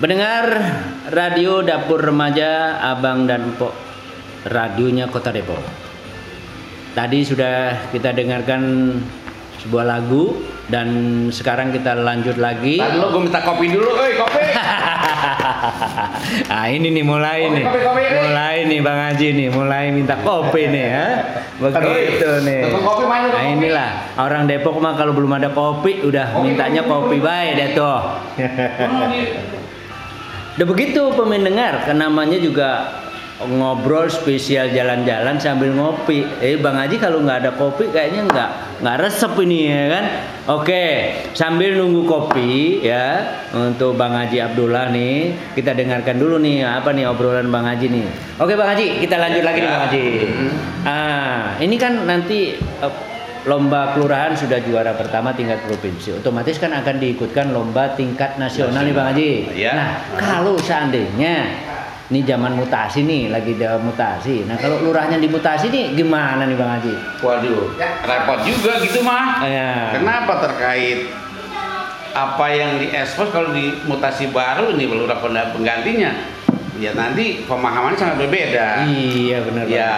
Pendengar radio Dapur Remaja Abang dan Empok radionya Kota Depok. Tadi sudah kita dengarkan sebuah lagu dan sekarang kita lanjut lagi. Tadi lo gue minta kopi dulu, oi kopi. ah ini nih mulai Kopi, nih. kopi, kopi, mulai nih Bang Haji nih, mulai minta kopi nih ya. Begitu nih. kopi, mana Nah kopi? inilah orang Depok mah kalau belum ada kopi udah Kopi, mintanya kopi, kopi baik deh tuh. Udah begitu pemain dengar, kan namanya juga ngobrol spesial jalan-jalan sambil ngopi. Eh Bang Haji kalau nggak ada kopi kayaknya nggak nggak resep ini ya kan. Oke, sambil nunggu kopi ya untuk Bang Haji Abdullah nih, kita dengarkan dulu nih apa nih obrolan Bang Haji nih. Oke Bang Haji, kita lanjut lagi nih Bang Haji. Ah, ini kan nanti eh, lomba kelurahan sudah juara pertama tingkat provinsi. Otomatis kan akan diikutkan lomba tingkat nasional nih Bang Haji. Iya. Nah, kalau seandainya ini zaman mutasi nih, lagi ada mutasi. Nah, kalau lurahnya dimutasi nih gimana nih Bang Haji? Waduh, repot juga gitu mah. Ya. Kenapa terkait apa yang diekspos kalau di mutasi baru ini lurah pengga- penggantinya? Ya nanti pemahamannya sangat berbeda. Iya benar Ya.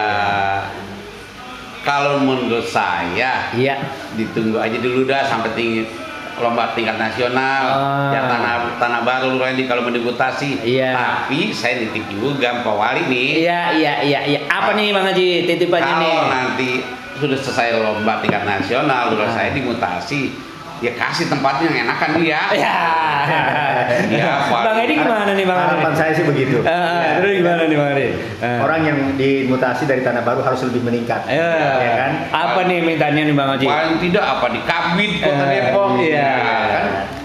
Kalau menurut saya Iya. ditunggu aja dulu dah sampai tinggi lomba tingkat nasional Ah. ya tanah tanah baru ini kalau mendebutasi Iya. tapi saya nitip juga Pak Wali nih Iya, iya, iya, iya. Apa nih Bang Haji titipannya kalau nih? nanti sudah selesai lomba tingkat nasional lurah Ah. saya dimutasi ya kasih tempatnya yang enakan dia Ya. Iya, Pak. Bang Edi gimana nih Bang Edi? Harapan saya sih begitu. Ah, Ya. terus gimana nih Bang Edi? Ah. Orang yang dimutasi dari tanah baru harus lebih meningkat. Ya. Ya kan? Apa nih mintanya nih Bang Haji? paling tidak apa di Kabit Kota Eh, Depok iya. Ya, kan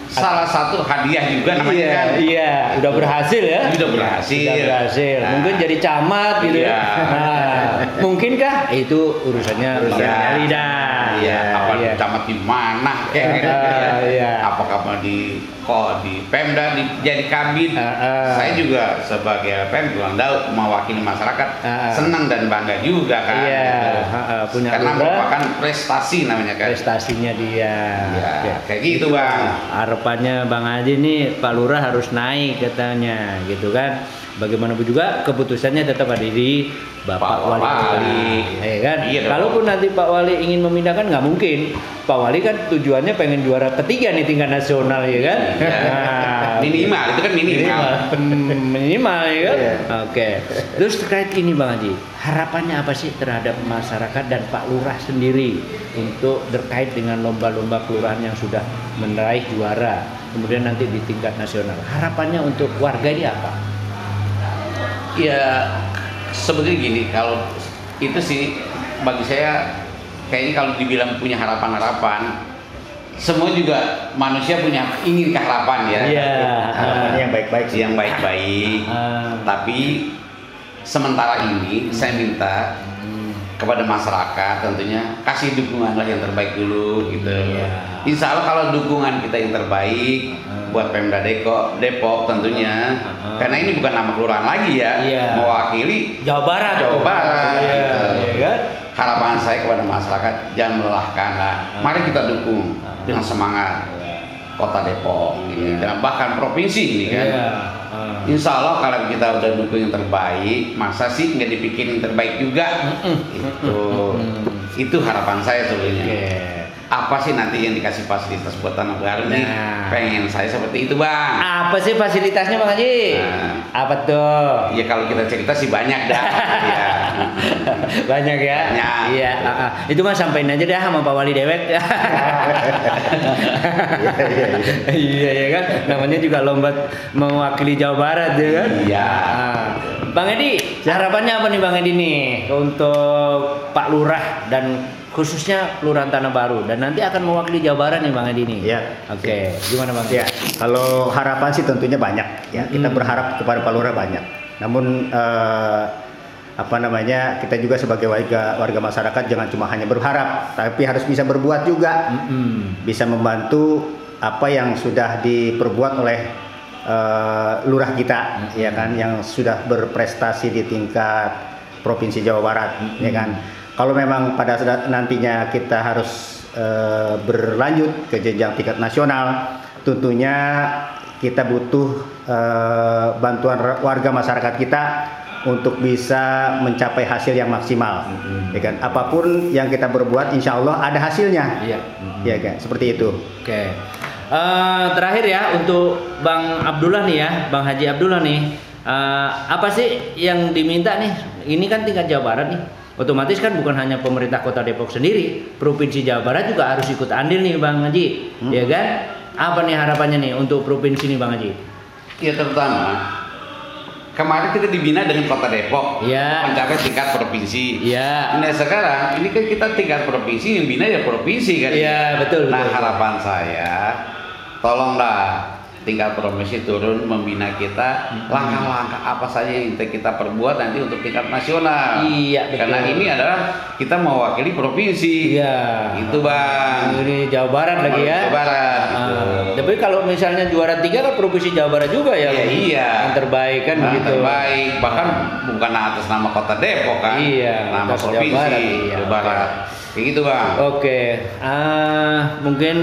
salah satu hadiah juga namanya iya, kan iya, udah berhasil ya. Sudah berhasil. Sudah berhasil. Nah. Mungkin jadi camat gitu ya. Iya. Nah, mungkinkah itu urusannya urusannya Iya. lidah. Iya, apa iya. camat di mana kayak gitu ya. iya. Apakah mau di kok di Pemda di jadi kabin. Ah, ah. Saya juga sebagai Pem bilang tahu mewakili masyarakat ah. senang dan bangga juga kan. Iya, gitu. ah, ah, punya Karena merupakan prestasi namanya kan. prestasinya dia. Ya, Oke. kayak gitu, Bang. Harapannya Bang Haji nih Pak Lurah harus naik katanya gitu kan. Bagaimanapun juga keputusannya tetap ada di Bapak Pak Wali. Wali. Ya kan? Iya. Kalaupun nanti Pak Wali ingin memindahkan nggak mungkin. Pak Wali kan tujuannya pengen juara ketiga nih tingkat nasional ya kan. Iya. Nah, Minimal, itu kan minimal. Pen- minimal ya kan? Iya. Oke. Terus terkait ini Bang Haji, harapannya apa sih terhadap masyarakat dan Pak Lurah sendiri untuk terkait dengan lomba-lomba kelurahan yang sudah meraih juara, kemudian nanti di tingkat nasional. Harapannya untuk warga ini apa? Ya sebetulnya gini, kalau itu sih bagi saya kayaknya kalau dibilang punya harapan-harapan, semua juga manusia punya ingin keharapan ya. Iya. Harapannya yang baik-baik sih. Yang baik-baik. Ah. Tapi sementara ini saya minta kepada masyarakat tentunya kasih dukungan lah yang terbaik dulu gitu. Iya. Insya Allah kalau dukungan kita yang terbaik Hmm. buat Pemda Depok, Depok tentunya, Hmm. karena ini bukan nama kelurahan lagi ya, Iya. mewakili Jawa Barat. Jawa Barat, Iya, gitu. iya kan? harapan saya kepada masyarakat jangan melelahkan lah. Hmm. Mari kita dukung dengan semangat Kota Depok ini dan bahkan provinsi ini kan. Iya. Insya Allah kalau kita udah dukung yang terbaik, masa sih nggak dibikin yang terbaik juga? Itu, Mm-mm. itu harapan saya sebenarnya. Oke. Apa sih nanti yang dikasih fasilitas buat tanah baru nih? Nah. Pengen saya seperti itu bang. Apa sih fasilitasnya Bang Haji? Nah. Apa tuh? Ya kalau kita cerita sih banyak dah. ya. Banyak ya? Banyak. Iya, ah. itu mah sampein aja dah sama Pak Wali Dewek. iya, iya kan? Namanya juga lomba mewakili Jawa Barat ya kan? Iya. Ah. Bang Edi, harapannya apa nih Bang Edi nih untuk Pak Lurah dan khususnya Kelurahan Tanah Baru dan nanti akan mewakili Jawa Barat nih Bang Edi nih. Iya. Oke, gimana Bang? Ya, kalau harapan sih tentunya banyak ya. Kita Hmm. berharap kepada Pak Lurah banyak. Namun eh, apa namanya? Kita juga sebagai warga warga masyarakat jangan cuma hanya berharap, tapi harus bisa berbuat juga. Mm-mm. Bisa membantu apa yang sudah diperbuat oleh eh, lurah kita ya kan yang sudah berprestasi di tingkat provinsi Jawa Barat ya kan. Kalau memang pada saat nantinya kita harus eh, berlanjut ke jenjang tingkat nasional, tentunya kita butuh eh, bantuan warga masyarakat kita untuk bisa mencapai hasil yang maksimal. Ya kan? Apa pun yang kita berbuat, insya Allah ada hasilnya. Iya. Ya kan? Seperti itu. Oke. Eh, terakhir ya untuk Bang Abdullah nih ya, Bang Haji Abdullah nih. eh, apa sih yang diminta nih? Ini kan tingkat Jawa Barat nih. Otomatis kan bukan hanya pemerintah Kota Depok sendiri, Provinsi Jawa Barat juga harus ikut andil nih Bang Haji, ya kan? Apa nih harapannya nih untuk provinsi nih Bang Haji? Ya terutama kemarin kita dibina dengan Kota Depok Iya. mencapai tingkat provinsi. Iya. Nah sekarang ini kan kita tingkat provinsi yang bina ya provinsi kan. Iya, betul, Nah betul. harapan saya, tolonglah tingkat provinsi turun membina kita Hmm. langkah-langkah apa saja yang kita, perbuat nanti untuk tingkat nasional. Iya, betul. Karena ini adalah kita mewakili provinsi. Iya. Itu bang. Ini Jawa Barat lagi ya. Jawa Barat. Ah, gitu. tapi kalau misalnya juara tiga kan provinsi Jawa Barat juga ya. Iya, iya. Yang terbaik kan Nah, begitu. terbaik bahkan bukan atas nama kota Depok kan Iya, nama atas Jawa provinsi Barat, iya. Jawa Barat kayak gitu bang Oke, ah, mungkin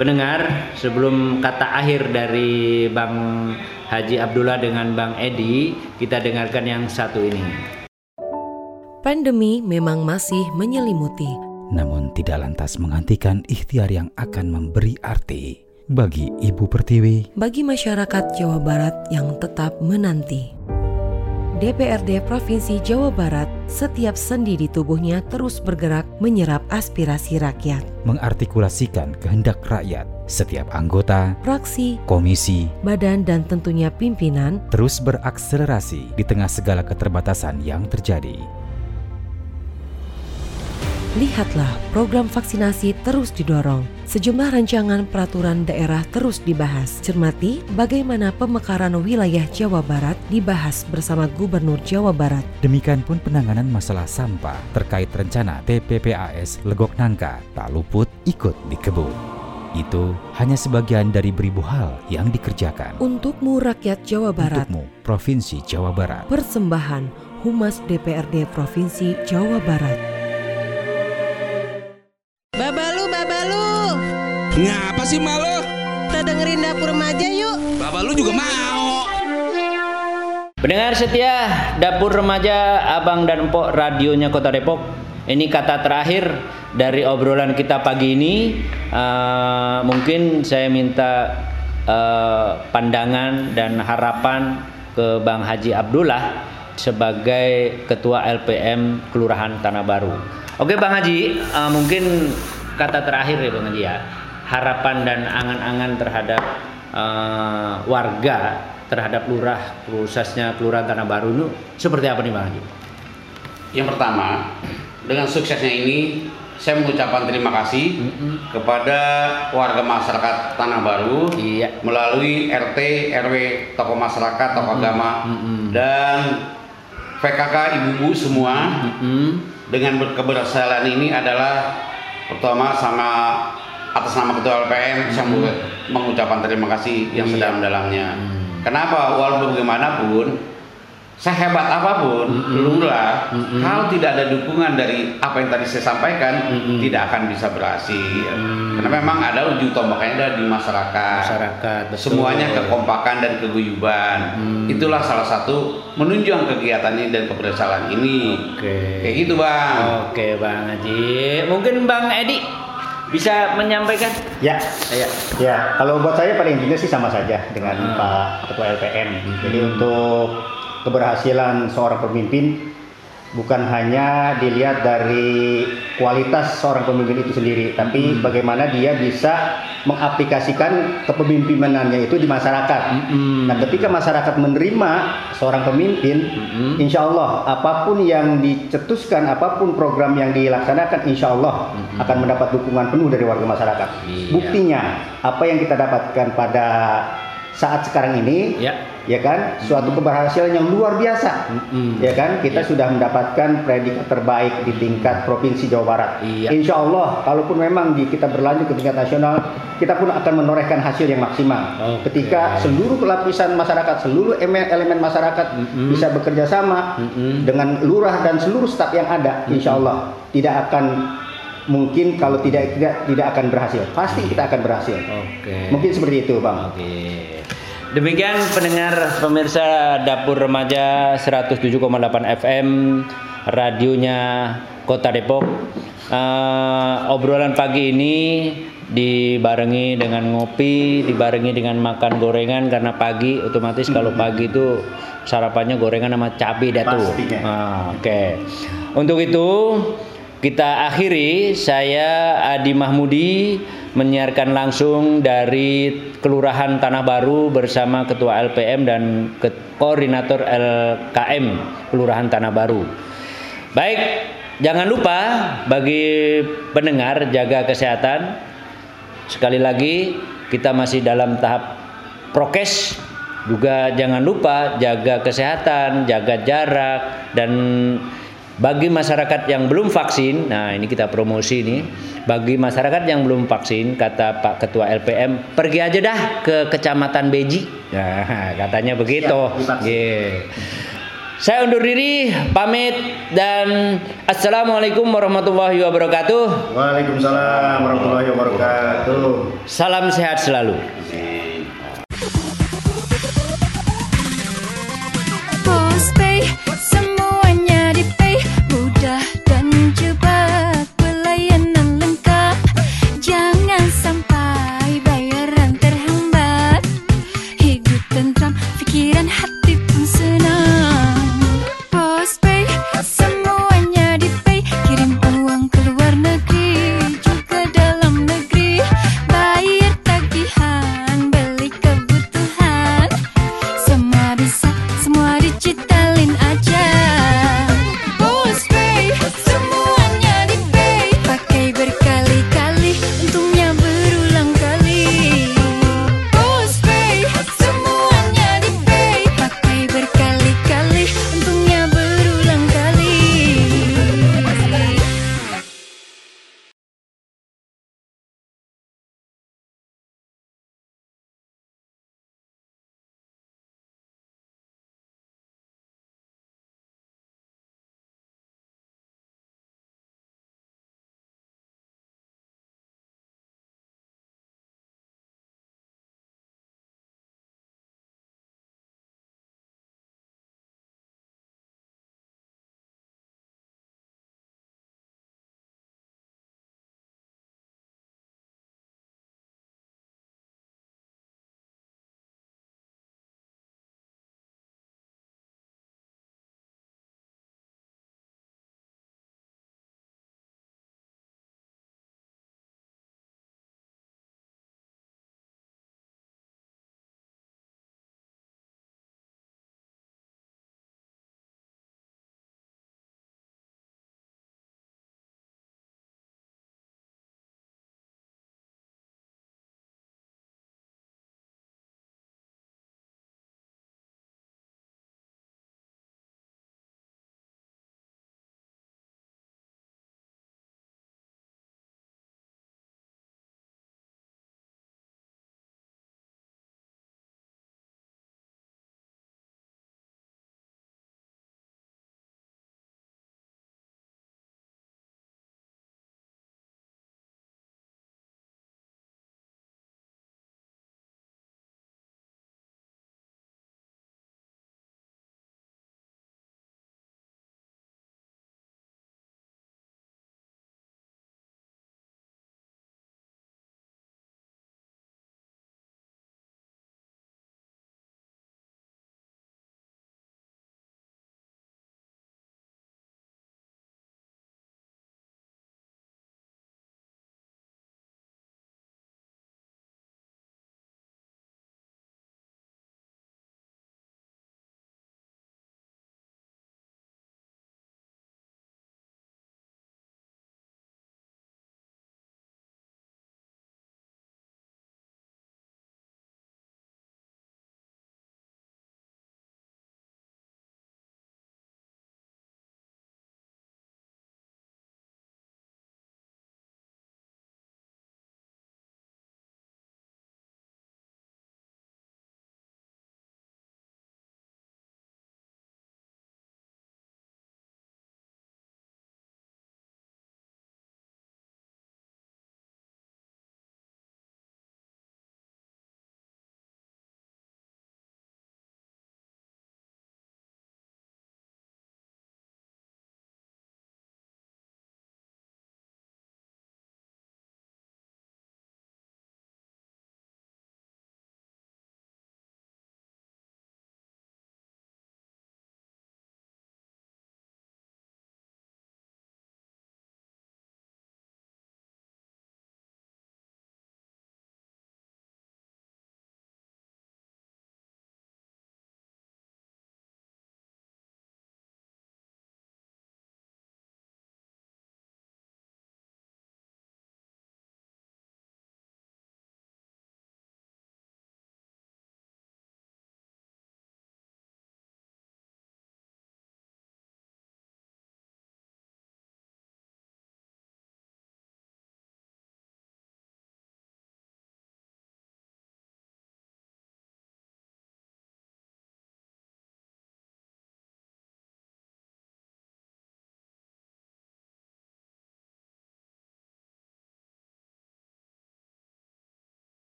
pendengar sebelum kata akhir dari Bang Haji Abdullah dengan Bang Edi, kita dengarkan yang satu ini. Pandemi memang masih menyelimuti, namun tidak lantas menghentikan ikhtiar yang akan memberi arti bagi Ibu Pertiwi bagi masyarakat Jawa Barat yang tetap menanti. DPRD Provinsi Jawa Barat setiap sendi di tubuhnya terus bergerak menyerap aspirasi rakyat. mengartikulasikan kehendak rakyat. Setiap anggota, Fraksi, komisi, badan dan tentunya pimpinan terus berakselerasi di tengah segala keterbatasan yang terjadi. Lihatlah, program vaksinasi terus didorong. Sejumlah rancangan peraturan daerah terus dibahas. Cermati bagaimana pemekaran wilayah Jawa Barat dibahas bersama Gubernur Jawa Barat. Demikian pun penanganan masalah sampah terkait rencana TPPAS Legok Nangka tak luput ikut dikebut. Itu hanya sebagian dari beribu hal yang dikerjakan. Untukmu rakyat Jawa Barat, Untukmu, Provinsi Jawa Barat. persembahan Humas DPRD Provinsi Jawa Barat. Ngapa sih malu? kita dengerin dapur remaja yuk. Bapak lu juga mau. Pendengar setia Dapur Remaja Abang dan Empok radionya Kota Depok. Ini kata terakhir dari obrolan kita pagi ini. Eh, mungkin saya minta eh, pandangan dan harapan ke Bang Haji Abdullah sebagai Ketua LPM Kelurahan Tanah Baru. Oke Bang Haji, eh, mungkin kata terakhir ya Bang Haji ya. Harapan dan angan-angan terhadap eh, warga terhadap lurah khususnya kelurahan Tanah Baru itu seperti apa nih Bang Haji? yang pertama dengan suksesnya ini saya mengucapkan terima kasih kepada warga masyarakat Tanah Baru Iya. melalui RT, RW, tokoh masyarakat, tokoh agama Mm-mm. dan PKK ibu-ibu semua Mm-mm. dengan ber- keberhasilan ini adalah pertama sama atas nama ketua LPM saya mengu- mengucapkan terima kasih yang Iya. sedalam-dalamnya. Hmm. Kenapa? Walaupun bagaimanapun sehebat apa pun Mm-mm. lurah Mm-mm. kalau tidak ada dukungan dari apa yang tadi saya sampaikan Mm-mm. tidak akan bisa berhasil. Mm. Karena memang ada ujung tombaknya ada di masyarakat. Masyarakat, betul. Semuanya kekompakan dan keguyuban. Hmm. Itulah salah satu menunjang kegiatan ini dan keberhasilan ini. Oke. Kayak gitu bang. Oke Bang Haji. Mungkin Bang Edi bisa menyampaikan? Ya, Ya. ya. Kalau buat saya pada intinya sih sama saja dengan Hmm. Pak Ketua LPM. Jadi untuk keberhasilan seorang pemimpin bukan hanya dilihat dari kualitas seorang pemimpin itu sendiri, tapi bagaimana dia bisa mengaplikasikan kepemimpinannya itu di masyarakat. Mm-mm. Nah, ketika masyarakat menerima seorang pemimpin, Mm-mm. insya Allah apa pun yang dicetuskan, apa pun program yang dilaksanakan, insya Allah akan mendapat dukungan penuh dari warga masyarakat. Iya. Buktinya, apa yang kita dapatkan pada saat sekarang ini, Ya. Ya kan, suatu keberhasilan yang luar biasa. Mm-mm. Ya kan, kita sudah mendapatkan predikat terbaik di tingkat provinsi Jawa Barat. Iya. Insya Allah, kalaupun memang di, kita berlanjut ke tingkat nasional, kita pun akan menorehkan hasil yang maksimal. Oke. Ketika seluruh lapisan masyarakat, seluruh elemen, masyarakat Mm-mm. bisa bekerja sama Mm-mm. dengan lurah dan seluruh staf yang ada, insya Allah tidak akan mungkin kalau tidak tidak tidak akan berhasil. Pasti kita akan berhasil. Oke. Mungkin seperti itu, Bang. Oke. Demikian pendengar pemirsa Dapur Remaja 107,8 FM radionya Kota Depok. Eh, obrolan pagi ini dibarengi dengan ngopi, dibarengi dengan makan gorengan karena pagi otomatis kalau pagi itu sarapannya gorengan sama cabai dah tuh. Pastinya. Ah, Oke. Untuk itu kita akhiri saya Adi Mahmudi menyiarkan langsung dari Kelurahan Tanah Baru bersama Ketua LPM dan Koordinator LKM Kelurahan Tanah Baru. Baik, jangan lupa bagi pendengar jaga kesehatan. Sekali lagi kita masih dalam tahap prokes juga jangan lupa jaga kesehatan, jaga jarak dan bagi masyarakat yang belum vaksin, nah ini kita promosi nih. Bagi masyarakat yang belum vaksin, kata Pak Ketua LPM, pergi aja dah ke Kecamatan Beji. Nah, katanya begitu. Siap. Saya undur diri, pamit dan assalamualaikum warahmatullahi wabarakatuh. Waalaikumsalam warahmatullahi wabarakatuh. Salam sehat selalu.